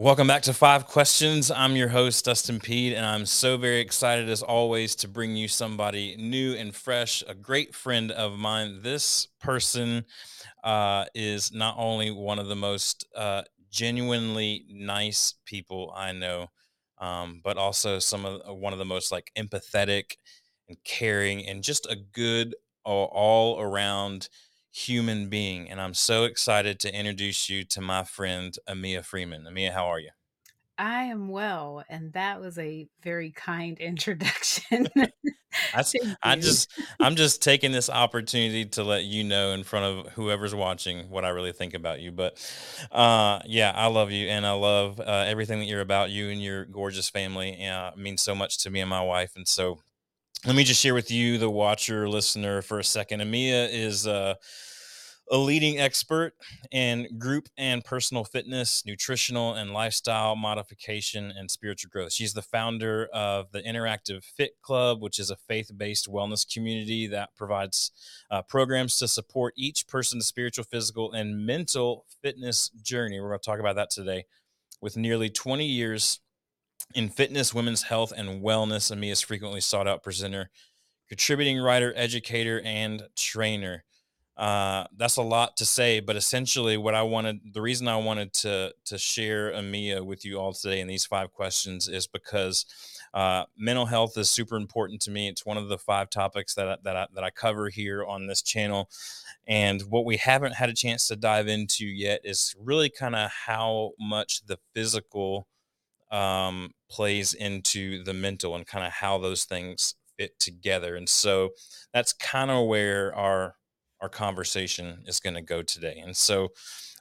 Welcome back to Five Questions. I'm your host, Dustin Peed, and I'm so very excited as always to bring you somebody new and fresh, a great friend of mine. This person uh, is not only one of the most uh, genuinely nice people I know, um, but also some of uh, one of the most like empathetic and caring and just a good all around human being. And I'm so excited to introduce you to my friend, Amia Freeman. Amia, how are you? I am well, and that was a very kind introduction. Thank I just, I'm just taking this opportunity to let you know in front of whoever's watching what I really think about you. But uh, yeah, I love you, and I love uh, everything that you're about. You and your gorgeous family uh, means so much to me and my wife, and so let me just share with you, the watcher, listener, for a second. Amia is uh, a leading expert in group and personal fitness, nutritional and lifestyle modification, and spiritual growth. She's the founder of the Interactive Fit Club, which is a faith based wellness community that provides uh, programs to support each person's spiritual, physical, and mental fitness journey. We're going to talk about that today. With nearly 20 years in fitness, women's health, and wellness, Amia's frequently sought out presenter, contributing writer, educator, and trainer. Uh, that's a lot to say, but essentially, what I wanted, the reason I wanted to to share Amia with you all today in these five questions is because uh, mental health is super important to me. It's one of the five topics that that I, that I cover here on this channel, and what we haven't had a chance to dive into yet is really kind of how much the physical um, plays into the mental and kind of how those things fit together. And so that's kind of where our our conversation is going to go today. And so,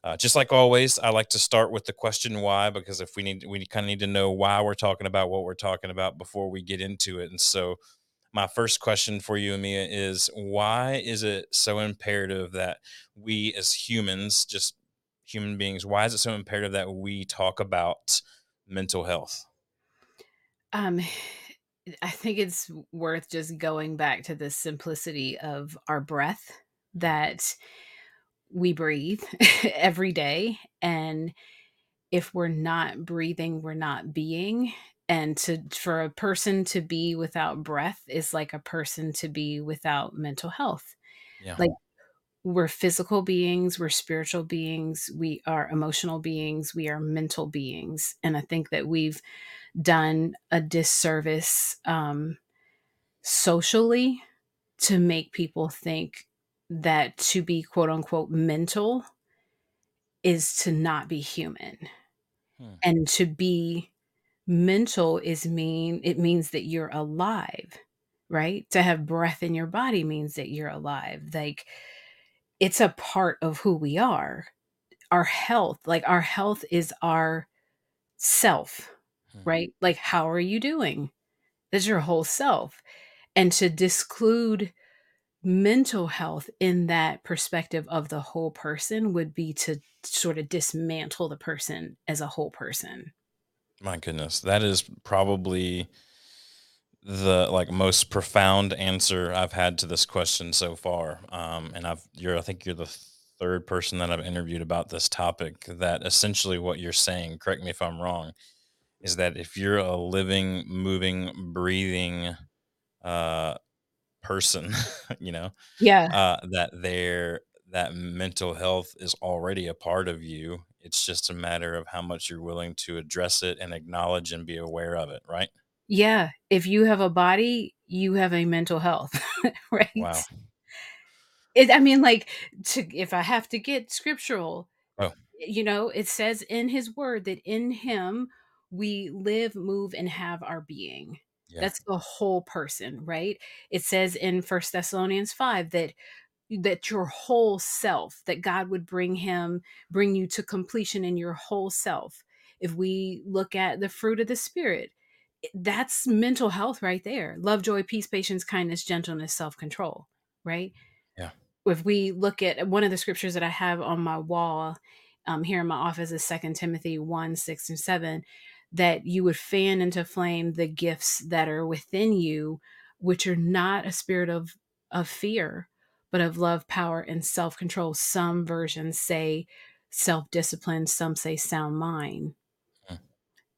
uh, just like always, I like to start with the question why, because if we need, we kind of need to know why we're talking about what we're talking about before we get into it. And so, my first question for you, Amia, is why is it so imperative that we as humans, just human beings, why is it so imperative that we talk about mental health? Um, I think it's worth just going back to the simplicity of our breath that we breathe every day. And if we're not breathing, we're not being. And to for a person to be without breath is like a person to be without mental health. Yeah. Like we're physical beings, we're spiritual beings, we are emotional beings, we are mental beings. And I think that we've done a disservice um, socially to make people think that to be quote unquote mental is to not be human. Hmm. And to be mental is mean it means that you're alive, right? To have breath in your body means that you're alive. Like it's a part of who we are. Our health, like our health is our self, Hmm. right? Like how are you doing? That's your whole self. And to disclude mental health in that perspective of the whole person would be to sort of dismantle the person as a whole person. My goodness, that is probably the like most profound answer I've had to this question so far. Um, and I've you're I think you're the third person that I've interviewed about this topic. That essentially what you're saying, correct me if I'm wrong, is that if you're a living, moving, breathing uh, person, you know, Yeah. uh, that there that mental health is already a part of you. It's just a matter of how much you're willing to address it and acknowledge and be aware of it, right? Yeah. If you have a body, you have a mental health, right? Wow. It, I mean, like, to, if I have to get scriptural, Oh, you know, it says in his word that in him we live, move, and have our being. yeah. That's the whole person, right? It says in First Thessalonians 5 that that your whole self, that God would bring him, bring you to completion in your whole self. If we look at the fruit of the spirit, that's mental health right there. Love, joy, peace, patience, kindness, gentleness, self-control, right? Yeah. if we look at one of the scriptures that I have on my wall um, here in my office is Second Timothy 1 6 and 7, that you would fan into flame the gifts that are within you, which are not a spirit of, of fear, but of love, power, and self control. Some versions say self discipline, some say sound mind.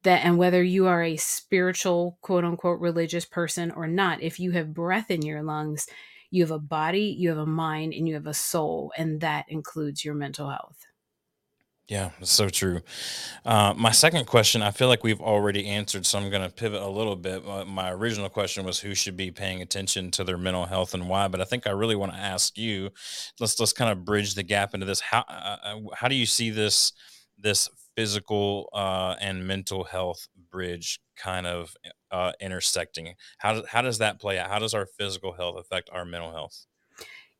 That and whether you are a spiritual, quote unquote, religious person or not, if you have breath in your lungs, you have a body, you have a mind, and you have a soul, and that includes your mental health. Yeah, that's so true. Uh, my second question, I feel like we've already answered, so I'm going to pivot a little bit. My original question was who should be paying attention to their mental health and why, but I think I really want to ask you. Let's let's kind of bridge the gap into this. How uh, uh, how do you see this this physical uh, and mental health bridge kind of uh, intersecting? How does how does that play out? How does our physical health affect our mental health?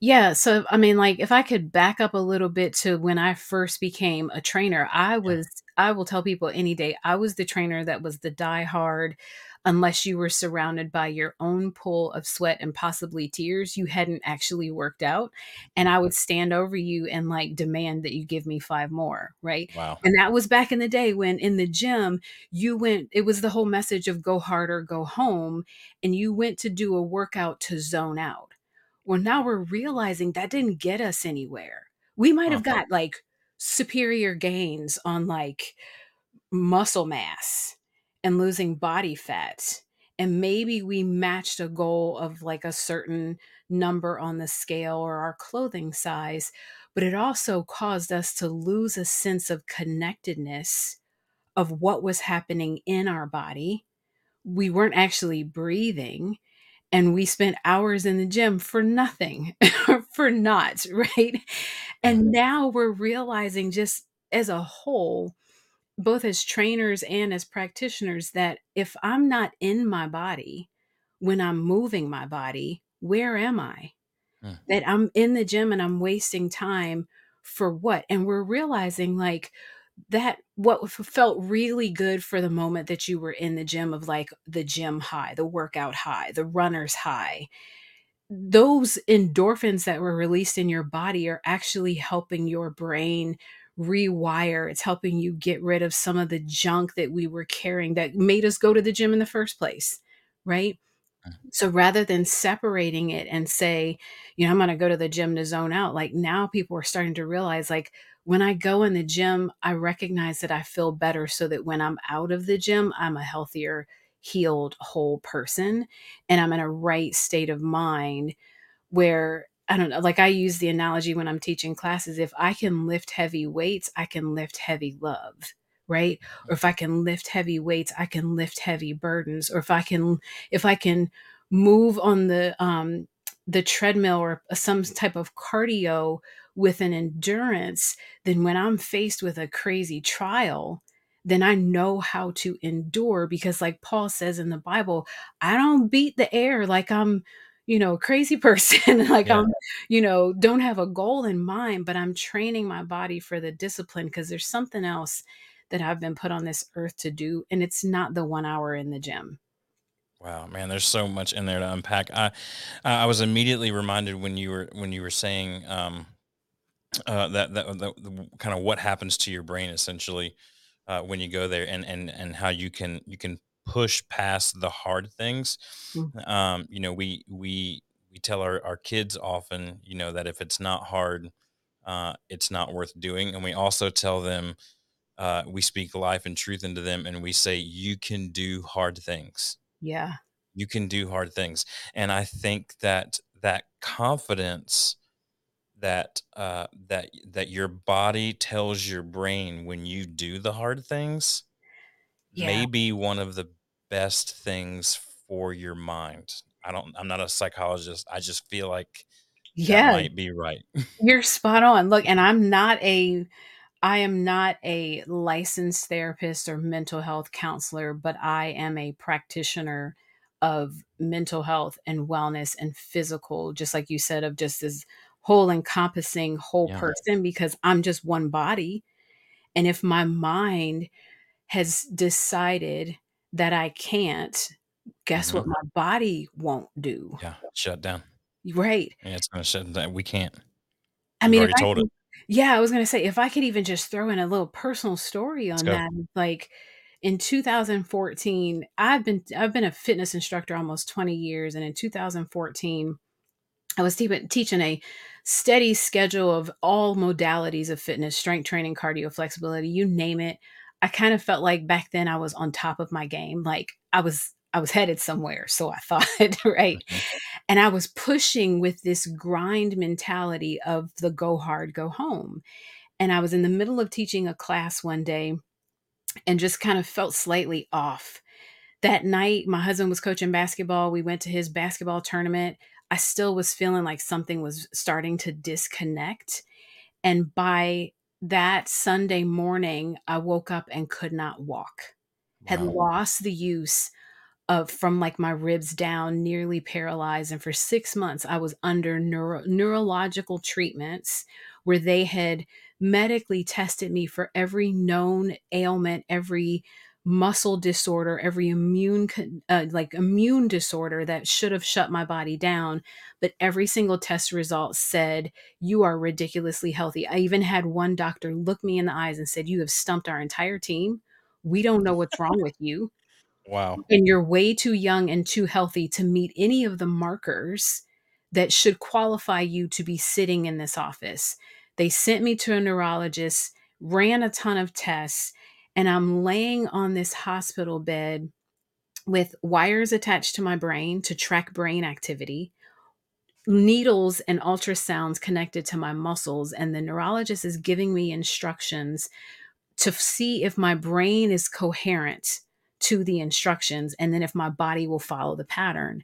Yeah, so I mean, like, if I could back up a little bit to when I first became a trainer, I was I will tell people any day, I was the trainer that was the die-hard, unless you were surrounded by your own pool of sweat and possibly tears, you hadn't actually worked out, and I would stand over you and, like, demand that you give me 5 more, right? Wow. And that was back in the day when in the gym, you went it was the whole message of go harder go home, and you went to do a workout to zone out. Well, now we're realizing that didn't get us anywhere. We might have Uh-huh. got, like, superior gains on, like, muscle mass and losing body fat, and maybe we matched a goal of, like, a certain number on the scale or our clothing size, but it also caused us to lose a sense of connectedness of what was happening in our body. We weren't actually breathing, and we spent hours in the gym for nothing, for naught, right? And mm-hmm. now we're realizing just as a whole, both as trainers and as practitioners, that if I'm not in my body when I'm moving my body, where am I? Mm. That I'm in the gym and I'm wasting time for what? And we're realizing like that what felt really good for the moment that you were in the gym of like the gym high, the workout high, the runner's high those endorphins that were released in your body are actually helping your brain rewire. It's helping you get rid of some of the junk that we were carrying that made us go to the gym in the first place, right? Mm. So rather than separating it and say, you know, I'm going to go to the gym to zone out, like now people are starting to realize, like, when I go in the gym, I recognize that I feel better so that when I'm out of the gym, I'm a healthier, healed, whole person and I'm in a right state of mind where I don't know, like I use the analogy when I'm teaching classes, if I can lift heavy weights, I can lift heavy love, right? Or if I can lift heavy weights, I can lift heavy burdens. Or if I can if I can move on the um the treadmill or some type of cardio with an endurance, then when I'm faced with a crazy trial, then I know how to endure because like Paul says in the Bible, I don't beat the air like I'm you know, crazy person, like Yeah. I'm, you know, don't have a goal in mind, but I'm training my body for the discipline because there's something else that I've been put on this earth to do, and it's not the 1 hour in the gym. Wow, man, there's so much in there to unpack. I I was immediately reminded when you were when you were saying um, uh, that that, that kind of what happens to your brain essentially uh, when you go there, and and and how you can you can push past the hard things. Mm, Um, you know, we we we tell our our kids often, you know, that if it's not hard, uh, it's not worth doing, and we also tell them uh, we speak life and truth into them, and we say you can do hard things yeah. you can do hard things and i think that that confidence that uh that that your body tells your brain when you do the hard things Yeah. may be one of the best things for your mind. I don't i'm not a psychologist. I just feel like Yeah, might be right. You're spot on. Look, and I'm not a I am not a licensed therapist or mental health counselor, but I am a practitioner of mental health and wellness and physical, just like you said, of just this whole encompassing whole yeah. person because I'm just one body. And if my mind has decided that I can't, guess hmm what my body won't do? yeah shut down Right. yeah it's gonna shut down we can't I mean, I told it yeah, I was gonna say, if I could even just throw in a little personal story on that, like, in 2014, I've been I've been a fitness instructor almost 20 years, and in 2014, I was teepin teaching a steady schedule of all modalities of fitness, strength training, cardio, flexibility, you name it. I kind of felt like back then I was on top of my game, like, I was I was headed somewhere, so I thought, right? And I was pushing with this grind mentality of the go hard, go home. And I was in the middle of teaching a class one day and just kind of felt slightly off. That night, my husband was coaching basketball. We went to his basketball tournament. I still was feeling like something was starting to disconnect. And by that Sunday morning, I woke up and could not walk, had Wow. lost the use of from like my ribs down, nearly paralyzed. And for six months, I was under neuro- neurological treatments where they had medically tested me for every known ailment, every muscle disorder, every immune uh, like immune disorder that should have shut my body down. But every single test result said you are ridiculously healthy. I even had one doctor look me in the eyes and said, "You have stumped our entire team. We don't know what's wrong with you." Wow. and you're way too young and too healthy to meet any of the markers that should qualify you to be sitting in this office. They sent me to a neurologist, ran a ton of tests, and I'm laying on this hospital bed with wires attached to my brain to track brain activity, needles and ultrasounds connected to my muscles, and the neurologist is giving me instructions to see if my brain is coherent to the instructions and then if my body will follow the pattern.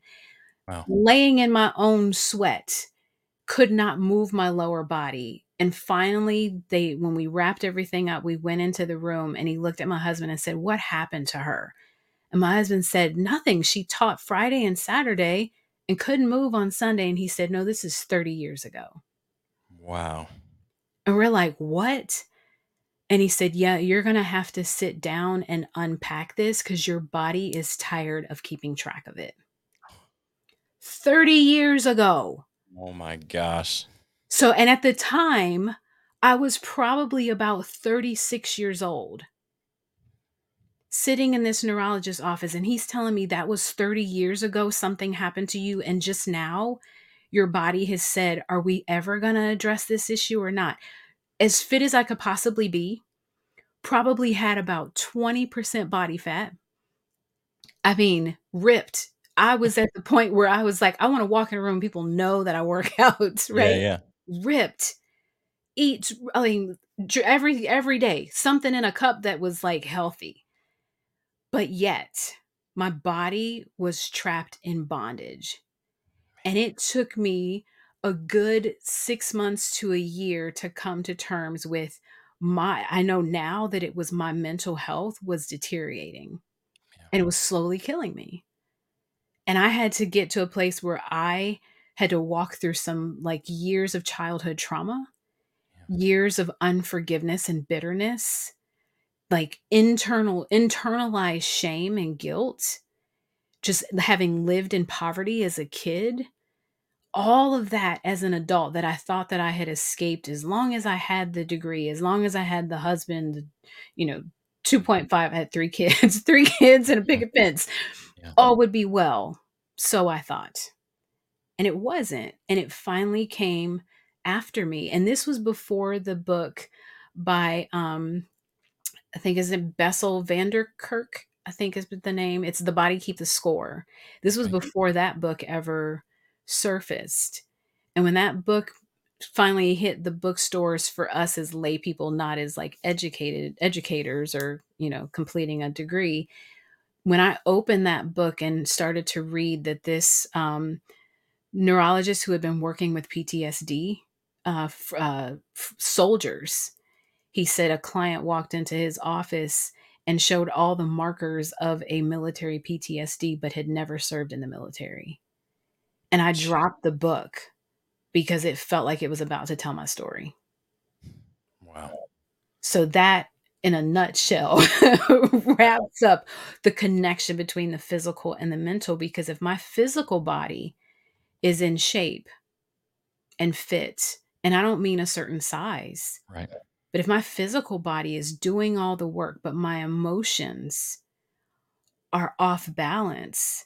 Wow. Laying in my own sweat, could not move my lower body. And finally, they when we wrapped everything up, we went into the room and he looked at my husband and said, "What happened to her?" And my husband said, "Nothing. She taught Friday and Saturday and couldn't move on Sunday." And he said, "No, this is 30 years ago." Wow. And we're like, "What?" And he said, Yeah, you're going to have to sit down and unpack this because your body is tired of keeping track of it. 30 years ago. Oh my gosh. So, and at the time, I was probably about 36 years old, sitting in this neurologist's office, and he's telling me that was 30 years ago, something happened to you. And just now, your body has said, Are we ever going to address this issue or not? As fit as I could possibly be, probably had about 20% body fat. I mean, ripped. I was at the point where I was like, I want to walk in a room, people know that I work out, Yeah, right? yeah. Ripped. Eat, I mean, every every day, something in a cup that was like healthy. But yet, my body was trapped in bondage. And it took me a good 6 months to a year to come to terms with my I know now that it was my mental health was deteriorating Yeah. and it was slowly killing me. And I had to get to a place where I had to walk through some like years of childhood trauma, years of unforgiveness and bitterness, like internal internalized shame and guilt, just having lived in poverty as a kid. All of that as an adult that I thought that I had escaped as long as I had the degree, as long as I had the husband, you know, 2.5, I had 3 kids, 3 kids and a picket fence. Yeah. All would be well. So I thought. And it wasn't. And it finally came after me. And this was before the book by um I think is it Bessel van der Kolk, I think is the name. It's The Body Keep the Score. This was Right. before that book ever surfaced. And when that book finally hit the bookstores for us as lay people, not as like educated educators or, you know, completing a degree, when I opened that book and started to read that this um, neurologist who had been working with PTSD uh, f- uh, f- soldiers, he said a client walked into his office and showed all the markers of a military PTSD, but had never served in the military. And I dropped the book because it felt like it was about to tell my story. Wow. So that in a nutshell wraps up the connection between the physical and the mental because if my physical body is in shape and fit and I don't mean a certain size Right. but if my physical body is doing all the work but my emotions are off balance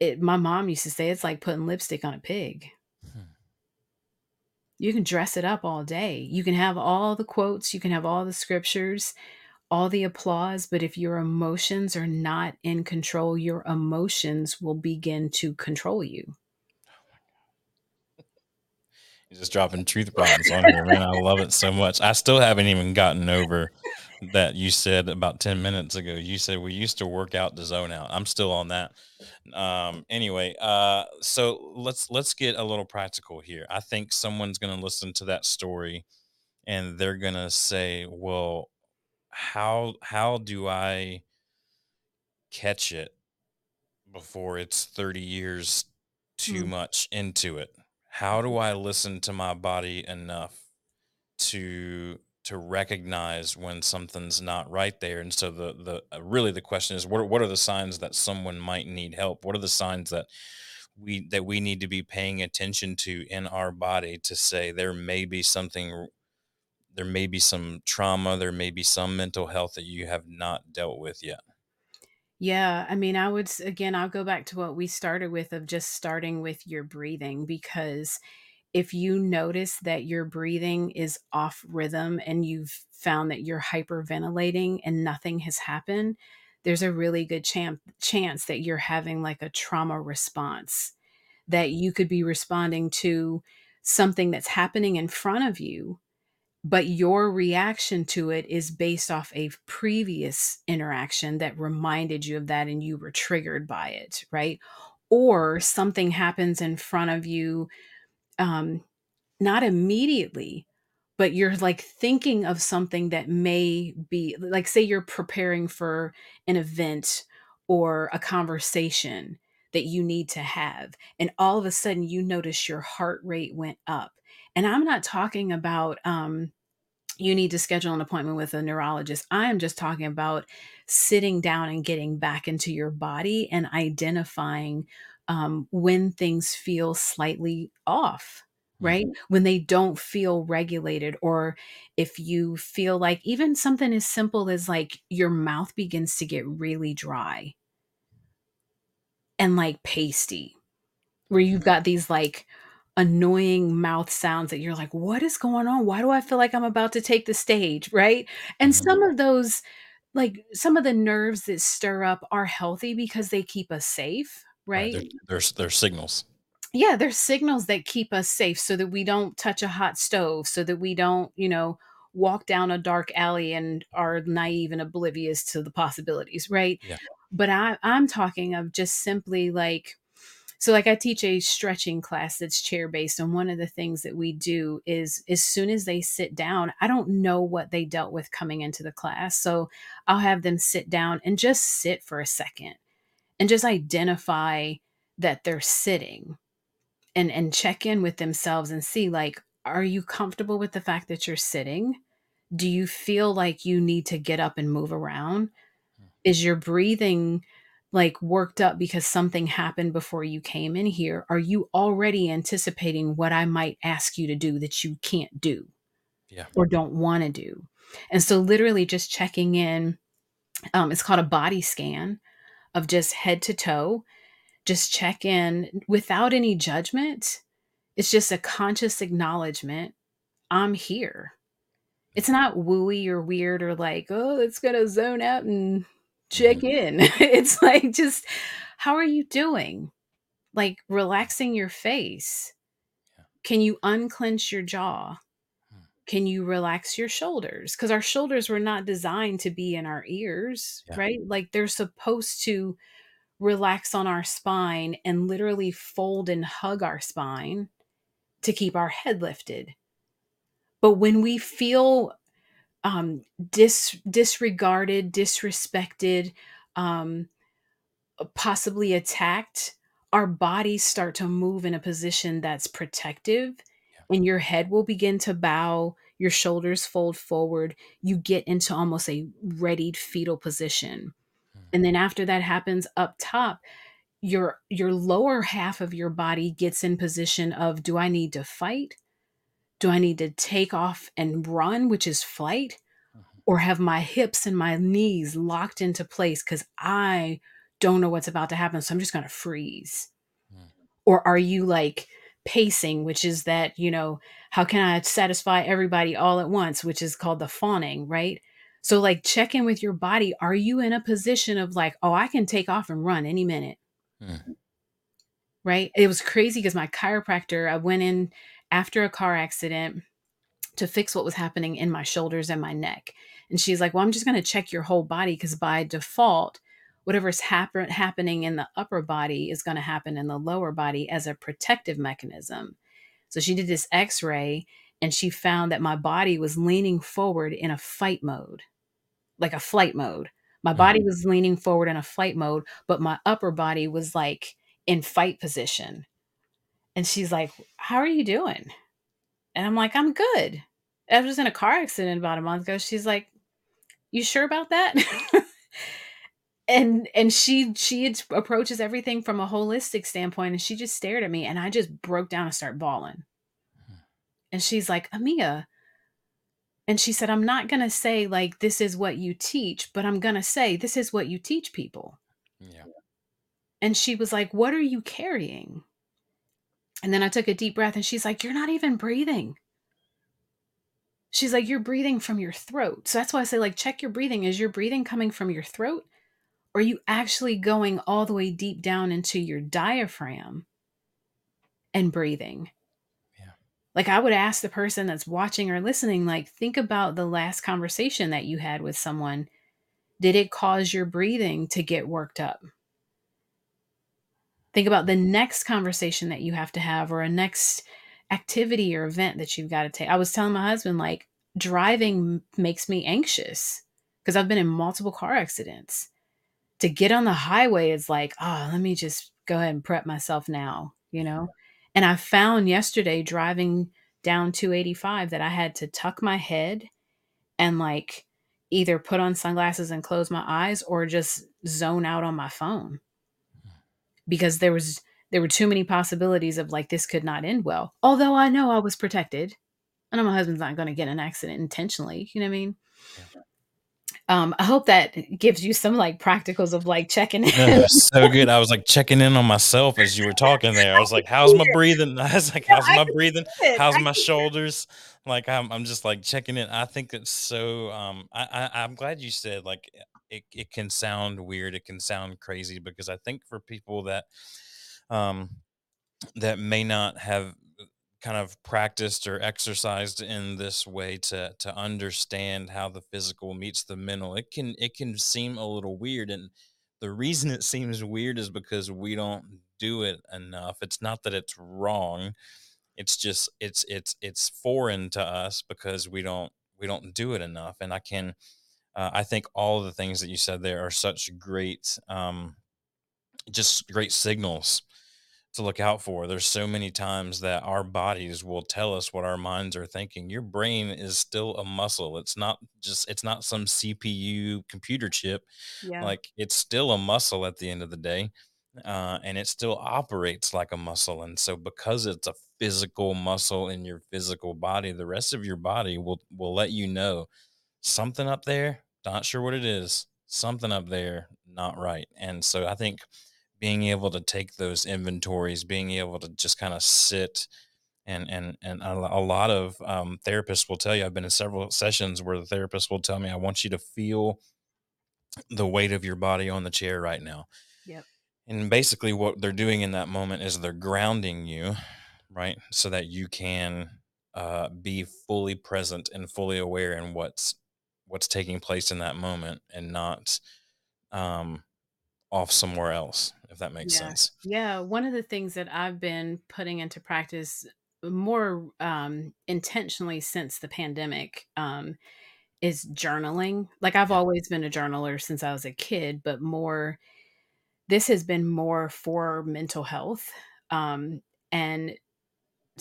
it my mom used to say it's like putting lipstick on a pig Hmm. you can dress it up all day. You can have all the quotes, you can have all the scriptures, all the applause, but if your emotions are not in control, your emotions will begin to control you. You're just dropping truth bombs on here, man. I love it so much. I still haven't even gotten over that you said about 10 minutes ago. You said we used to work out to zone out. I'm still on that. Um, anyway, uh, so let's let's get a little practical here. I think someone's gonna listen to that story and they're gonna say, Well, how how do I catch it before it's 30 years too Mm. much into it? How do I listen to my body enough to to recognize when something's not right there? And so the the uh, really the question is what are, what are the signs that someone might need help? What are the signs that we that we need to be paying attention to in our body to say there may be something there may be some trauma, there may be some mental health that you have not dealt with yet. Yeah, I mean, I would again, I'll go back to what we started with of just starting with your breathing because if you notice that your breathing is off rhythm and you've found that you're hyperventilating and nothing has happened, there's a really good cham chance that you're having, like, a trauma response, that you could be responding to something that's happening in front of you but your reaction to it is based off a previous interaction that reminded you of that and you were triggered by it, right? Or something happens in front of you, um, not immediately, but you're like thinking of something that may be like, say, you're preparing for an event or a conversation that you need to have, and all of a sudden you notice your heart rate went up. And I'm not talking about, um, you need to schedule an appointment with a neurologist. I am just talking about sitting down and getting back into your body and identifying um, when things feel slightly off, right? Mhm. When they don't feel regulated, or if you feel like even something as simple as like your mouth begins to get really dry and like pasty where you've Mhm. got these, like, annoying mouth sounds that you're like, "What is going on? Why do I feel like I'm about to take the stage?" Right? And Mhm. some of those like, some of the nerves that stir up are healthy because they keep us safe, Right. right? There, there's there's signals. Yeah, there's signals that keep us safe so that we don't touch a hot stove, so that we don't, you know, walk down a dark alley and are naive and oblivious to the possibilities, right? Yeah. But I I'm talking of just simply, like so, like, I teach a stretching class that's chair based, and one of the things that we do is as soon as they sit down, I don't know what they dealt with coming into the class, so I'll have them sit down and just sit for a second and just identify that they're sitting and and check in with themselves and see, like, are you comfortable with the fact that you're sitting? Do you feel like you need to get up and move around? Hmm. Is your breathing, like, worked up because something happened before you came in here? Are you already anticipating what I might ask you to do that you can't do Yeah. or don't wanna do? And so literally just checking in, um, it's called a body scan of just head to toe, just check in without any judgment. It's just a conscious acknowledgement, "I'm here." It's not wooey or weird or like, "Oh, it's gonna zone out and check Mhm. in." It's like, just, "How are you doing?" Like, relaxing your face. Yeah. Can you unclench your jaw? Hmm. Can you relax your shoulders? Because our shoulders were not designed to be in our ears, Yeah. right? Like, they're supposed to relax on our spine and literally fold and hug our spine to keep our head lifted. But when we feel, um, dis disregarded, disrespected, um, uh, possibly attacked, our bodies start to move in a position that's protective, Yeah. and your head will begin to bow, your shoulders fold forward, you get into almost a readied fetal position. Hmm. And then after that happens up top, your your lower half of your body gets in position of, "Do I need to fight? Do I need to take off and run?" Which is flight, Mhm. or have my hips and my knees locked into place because I don't know what's about to happen, so I'm just gonna freeze. Hmm. Or are you, like, pacing, which is that, you know, how can I satisfy everybody all at once, which is called the fawning, right? So, like, check in with your body. Are you in a position of like, "Oh, I can take off and run any minute." Mm. Right? It was crazy because my chiropractor I went in after a car accident to fix what was happening in my shoulders and my neck, and she's like, "Well, I'm just gonna check your whole body because by default, whatever's happen happening in the upper body is gonna happen in the lower body as a protective mechanism." So she did this X-ray, and she found that my body was leaning forward in a fight mode, like a flight mode. My body Mhm. was leaning forward in a flight mode, but my upper body was, like, in fight position. And she's like, "How are you doing?" And I'm like, "I'm good." I was in a car accident about a month ago. She's like, "You sure about that?" And and she she approaches everything from a holistic standpoint, and she just stared at me, and I just broke down and start bawling. Hmm. And she's like, "Amia" and she said, "I'm not gonna say, like, this is what you teach, but I'm gonna say this is what you teach people." Yeah. And she was like, "What are you carrying?" And then I took a deep breath, and she's like, "You're not even breathing." She's like, "You're breathing from your throat." So that's why I say, like, check your breathing. Is your breathing coming from your throat? Or are you actually going all the way deep down into your diaphragm and breathing? Yeah. Like, I would ask the person that's watching or listening, like, think about the last conversation that you had with someone. Did it cause your breathing to get worked up? Think about the next conversation that you have to have or a next activity or event that you've gotta take. I was telling my husband, like, driving makes me anxious because I've been in multiple car accidents. To get on the highway is like, "Oh, let me just go ahead and prep myself now," you know? And I found yesterday driving down 285 that I had to tuck my head and, like, either put on sunglasses and close my eyes or just zone out on my phone. Because there was there were too many possibilities of, like, this could not end well. Although I know I was protected. I know my husband's not gonna get an accident intentionally, you know what I mean? Yeah. Um, I hope that gives you some, like, practicals of, like, checking in. So good. I was, like, checking in on myself as you were talking there. I was like, "How's my breathing?" I was like, "How's my breathing? How's my shoulders?" Like, I'm I'm just, like, checking in. I think it's so, um I I I'm glad you said, like, it it can sound weird, it can sound crazy because I think for people that, um, that may not have, uh, kind of practiced or exercised in this way to to understand how the physical meets the mental, it can it can seem a little weird, and the reason it seems weird is because we don't do it enough. It's not that it's wrong. It's just it's it's it's foreign to us because we don't we don't do it enough, and I can uh, I think all of the things that you said there are such great, um just great signals to look out for. There's so many times that our bodies will tell us what our minds are thinking. Your brain is still a muscle. It's not just it's not some CPU computer chip. Yeah. Like, it's still a muscle at the end of the day, uh, and it still operates like a muscle, and so because it's a physical muscle in your physical body, the rest of your body will will let you know, "Something up there, not sure what it is. Something up there, not right." And so I think being able to take those inventories, being able to just kinda sit and and and a lot of, um, therapists will tell you I've been in several sessions where the therapist will tell me, "I want you to feel the weight of your body on the chair right now." Yep. And basically what they're doing in that moment is they're grounding you, right? So that you can, uh, be fully present and fully aware in what's what's taking place in that moment and not, um, off somewhere else, if that makes Yeah. sense. Yeah, one of the things that I've been putting into practice more, um, intentionally since the pandemic, um, is journaling. Like, I've always been a journaler since I was a kid, but more this has been more for mental health, um, and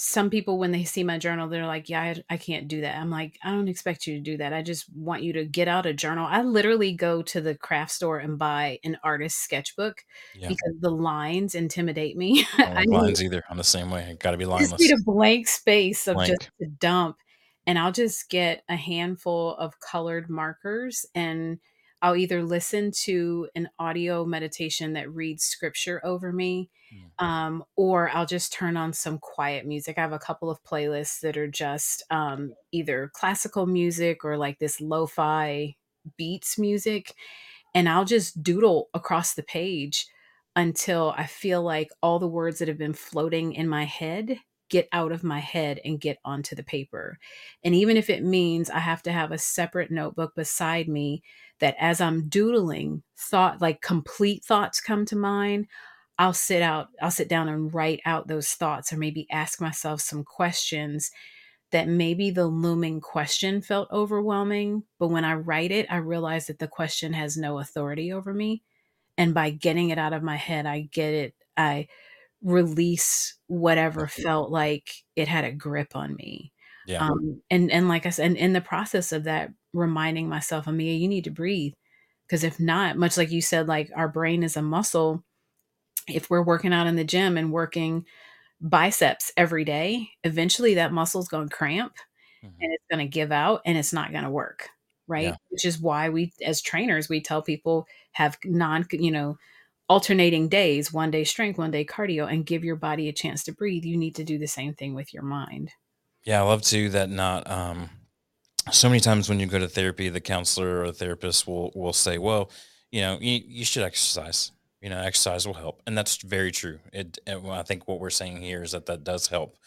some people, when they see my journal, they're like, "Yeah, I I can't do that." I'm like, "I don't expect you to do that. I just want you to get out a journal." I literally go to the craft store and buy an artist sketchbook Yeah. because the lines intimidate me. Oh, I don't I lines either. I'm the same way. It gotta be I just need a blank space of just to dump, and I'll just get a handful of colored markers, and I'll either listen to an audio meditation that reads scripture over me, Mm. um, or I'll just turn on some quiet music. I have a couple of playlists that are just, um, either classical music or, like, this lo-fi beats music and I'll just doodle across the page until I feel like all the words that have been floating in my head get out of my head and get onto the paper. And even if it means I have to have a separate notebook beside me that as I'm doodling, thought like complete thoughts come to mind, I'll sit out, I'll sit down and write out those thoughts or maybe ask myself some questions that maybe the looming question felt overwhelming, but when I write it, I realize that the question has no authority over me. And by getting it out of my head, I get it, I release whatever felt like it had a grip on me. Yeah. Um, and and like I said, and in the process of that, reminding myself, Amia, you need to breathe. Because if not, much like you said, like our brain is a muscle. If we're working out in the gym and working biceps every day, eventually that muscle's going to cramp Mhm. and it's going to give out and it's not going to work. Right. Yeah. Which is why we, as trainers, we tell people have non, you know, alternating days, one day strength, one day cardio, and give your body a chance to breathe. You need to do the same thing with your mind. Yeah, I love too that not um so many times when you go to therapy, the counselor or the therapist will will say, "Well, you know, you, you should exercise. You know, exercise will help," and that's very true. It, well, I think what we're saying here is that that does help.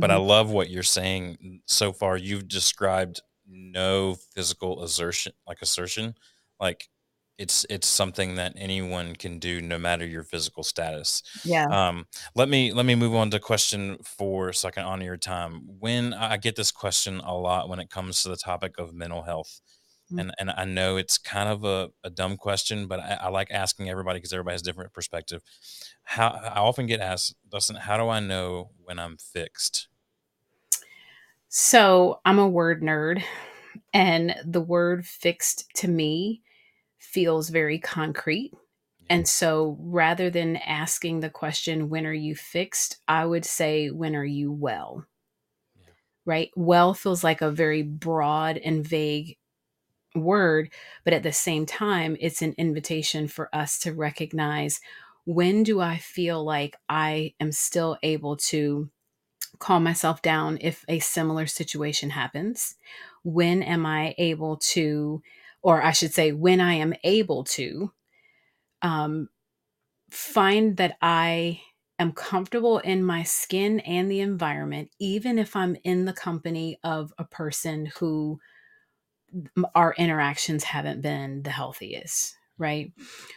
But I Mhm. love what you're saying so far. You've described no physical assertion, like assertion, like it's it's something that anyone can do, no matter your physical status. Yeah. Um, let me let me move on to question four, so I can honor your time. When I get this question a lot when it comes to the topic of mental health, Mm. and and I know it's kind of a, a dumb question, but I, I like asking everybody because everybody has different perspective. How I often get asked, Dustin, how do I know when I'm fixed? So I'm a word nerd, and the word fixed to me feels very concrete. And so rather than asking the question, when are you fixed? I would say, when are you well? yeah, Right? Well feels like a very broad and vague word, but at the same time, it's an invitation for us to recognize when do I feel like I am still able to calm myself down if a similar situation happens? When am I able to, or I should say, when I am able to um, find that I am comfortable in my skin and the environment, even if I'm in the company of a person who our interactions haven't been the healthiest, right?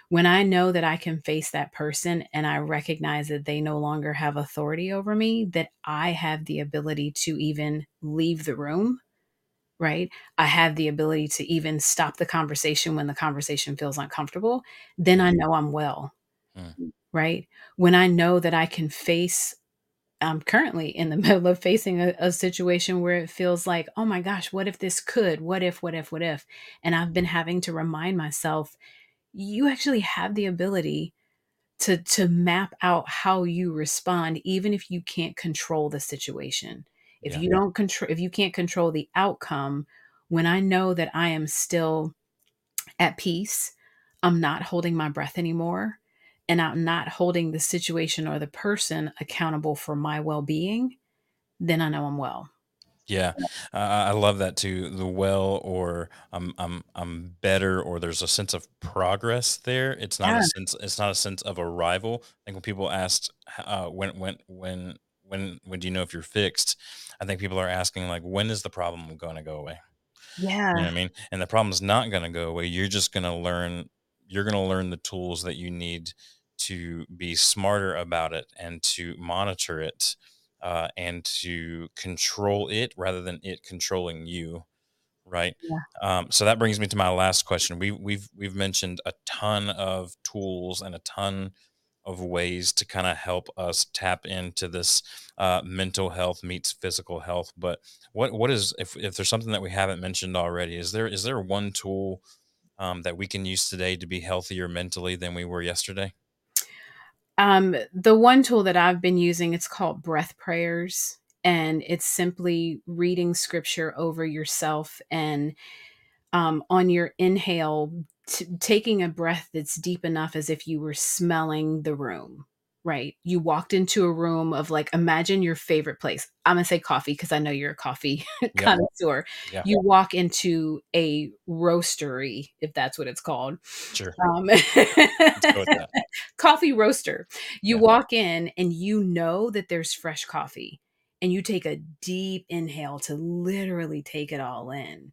When I know that I can face that person and I recognize that they no longer have authority over me, that I have the ability to even leave the room, right? I have the ability to even stop the conversation when the conversation feels uncomfortable, then I know I'm well, mm, right? When I know that I can face I'm currently in the middle of facing a, a situation where it feels like, oh my gosh, what if this could? What if, what if, what if? And I've been having to remind myself, you actually have the ability to to map out how you respond, even if you can't control the situation. If yeah, you don't control if you can't control the outcome, when I know that I am still at peace, I'm not holding my breath anymore, and I'm not holding the situation or the person accountable for my well-being, then I know I'm well. yeah. I, I I love that too. The well, or I'm I'm I'm better, or there's a sense of progress there. It's not a sense. It's not a sense of arrival. I think when people asked uh, when when when when when do you know if you're fixed, I think people are asking like when is the problem going to go away? You know Yeah. what I mean? And the problem's not gonna go away. You're just gonna learn you're gonna learn the tools that you need to be smarter about it and to monitor it, uh, and to control it rather than it controlling you, right? Yeah. Um, so that brings me to my last question. We we've we've mentioned a ton of tools and a ton of ways to kind of help us tap into this uh, mental health meets physical health. But what what is if if there's something that we haven't mentioned already? Is there is there one tool um, that we can use today to be healthier mentally than we were yesterday? Um, the one tool that I've been using, it's called breath prayers, and it's simply reading scripture over yourself and um, on your inhale, t- taking a breath that's deep enough as if you were smelling the room, right? You walked into a room of like, imagine your favorite place. I'm gonna say coffee because I know you're a coffee Yep. connoisseur. Yeah. You walk into a roastery, if that's what it's called. Sure. Um, Let's go with that. coffee roaster. You Yeah. walk in and you know that there's fresh coffee, and you take a deep inhale to literally take it all in,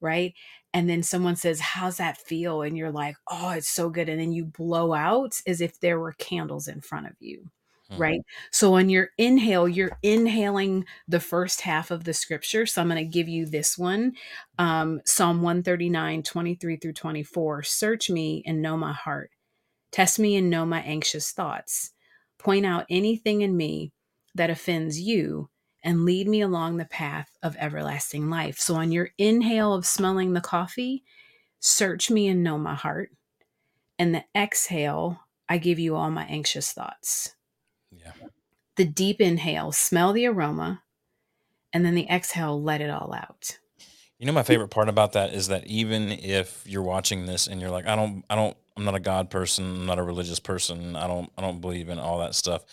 right? And then someone says, How's that feel? And you're like, Oh, it's so good. And then you blow out as if there were candles in front of you, Hmm. right? So on your inhale, you're inhaling the first half of the scripture. So I'm going to give you this one um, Psalm 139, 23 through 24. Search me and know my heart. Test me and know my anxious thoughts. Point out anything in me that offends you and lead me along the path of everlasting life. So, on your inhale of smelling the coffee, search me and know my heart. And the exhale, I give you all my anxious thoughts. Yeah. The deep inhale, smell the aroma. And then the exhale, let it all out. You know, my favorite part about that is that even if you're watching this and you're like, I don't, I don't, I'm not a God person, I'm not a religious person, I don't, I don't believe in all that stuff.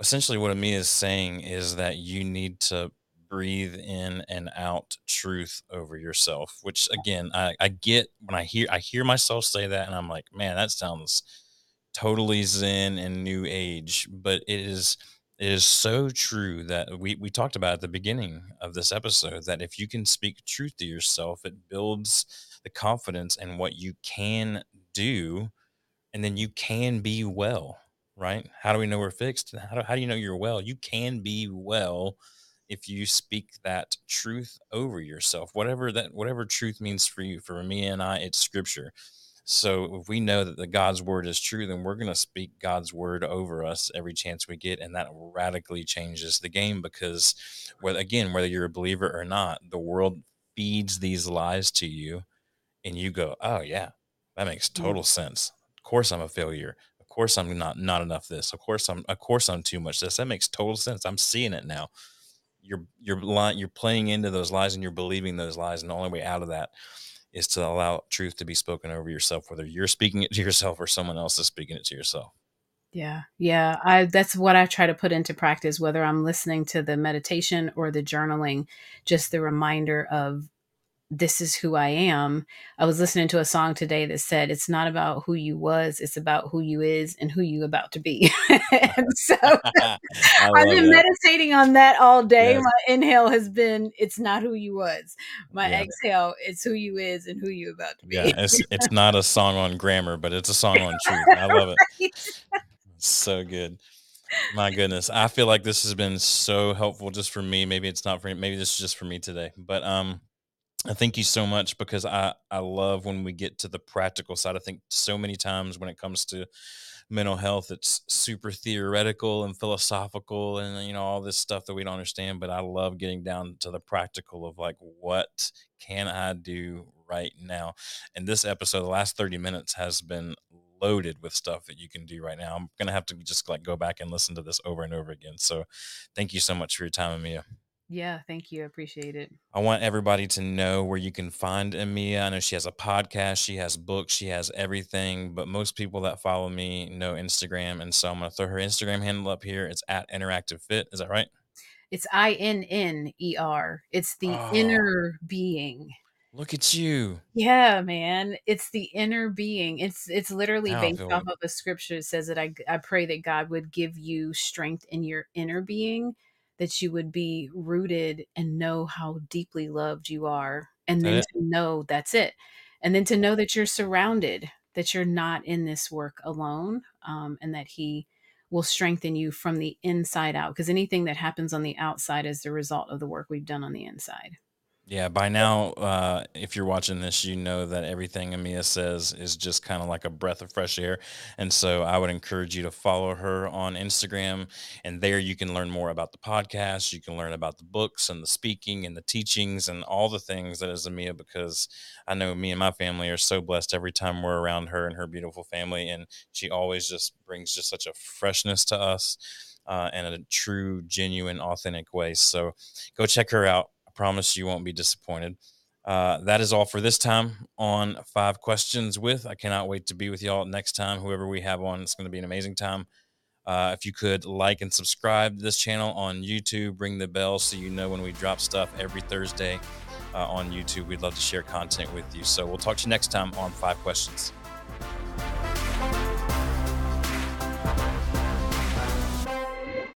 Essentially, what Amia is saying is that you need to breathe in and out truth over yourself. Which, again, I, I get when I hear, I hear myself say that, and I'm like, man, that sounds totally zen and new age. But it is, it is so true that we, we talked about at the beginning of this episode that if you can speak truth to yourself, it builds the confidence in what you can do, and then you can be well, right? How do we know we're fixed? How do, how do you know you're well? You can be well if you speak that truth over yourself, whatever that whatever truth means for you. For me and I, it's scripture. So if we know that the God's word is true, then we're going to speak God's word over us every chance we get, and that radically changes the game because, whether again, whether you're a believer or not, the world feeds these lies to you, and you go, "Oh yeah, that makes Mm. total sense. Of course, I'm a failure. Course, I'm not not enough this. Of course, I'm of course I'm too much this. That makes total sense. I'm seeing it now. You're you're lying. You're playing into those lies, and you're believing those lies, and the only way out of that is to allow truth to be spoken over yourself, whether you're speaking it to yourself or someone else is speaking it to yourself. Yeah. Yeah. I that's what I try to put into practice, whether I'm listening to the meditation or the journaling, just the reminder of this is who I am. I was listening to a song today that said it's not about who you was, it's about who you is and who you about to be. and so I've been that. meditating on that all day. Yes. My inhale has been it's not who you was. My Yeah. exhale, it's who you is and who you about to be. Yeah, it's it's not a song on grammar, but it's a song on truth. I love it. So good. My goodness. I feel like this has been so helpful just for me. Maybe it's not for maybe this is just for me today. But um I thank you so much because I I love when we get to the practical side. I think so many times when it comes to mental health it's super theoretical and philosophical and you know all this stuff that we don't understand, but I love getting down to the practical of like what can I do right now? And this episode the last 30 minutes has been loaded with stuff that you can do right now. I'm going to have to just like go back and listen to this over and over again. So thank you so much for your time, Amia. Yeah, thank you. I appreciate it. I want everybody to know where you can find Amia. I know she has a podcast, she has books, she has everything, but most people that follow me know Instagram. And so I'm going to throw her Instagram handle up here. It's at Inneractive Fit. Is that right? It's I N N E R. It's the Oh. inner being. Look at you. Yeah, man. It's the inner being. It's it's literally Now based off it. of a scripture that says that I I pray that God would give you strength in your inner being, that you would be rooted and know how deeply loved you are. And then to know that's it. And then to know that you're surrounded, that you're not in this work alone, um, and that he will strengthen you from the inside out. Because anything that happens on the outside is the result of the work we've done on the inside. Yeah, by now, uh, if you're watching this, you know that everything Amia says is just kind of like a breath of fresh air. And so I would encourage you to follow her on Instagram. And there you can learn more about the podcast. You can learn about the books and the speaking and the teachings and all the things that is Amia, because I know me and my family are so blessed every time we're around her and her beautiful family. And she always just brings just such a freshness to us uh, in a true, genuine, authentic way. So go check her out promise you won't be disappointed. Uh, that is all for this time on Five Questions with. I cannot wait to be with y'all next time. Whoever we have on, it's going to be an amazing time. Uh, if you could like and subscribe to this channel on YouTube, ring the bell so you know when we drop stuff every Thursday uh, on YouTube. We'd love to share content with you. So we'll talk to you next time on Five Questions.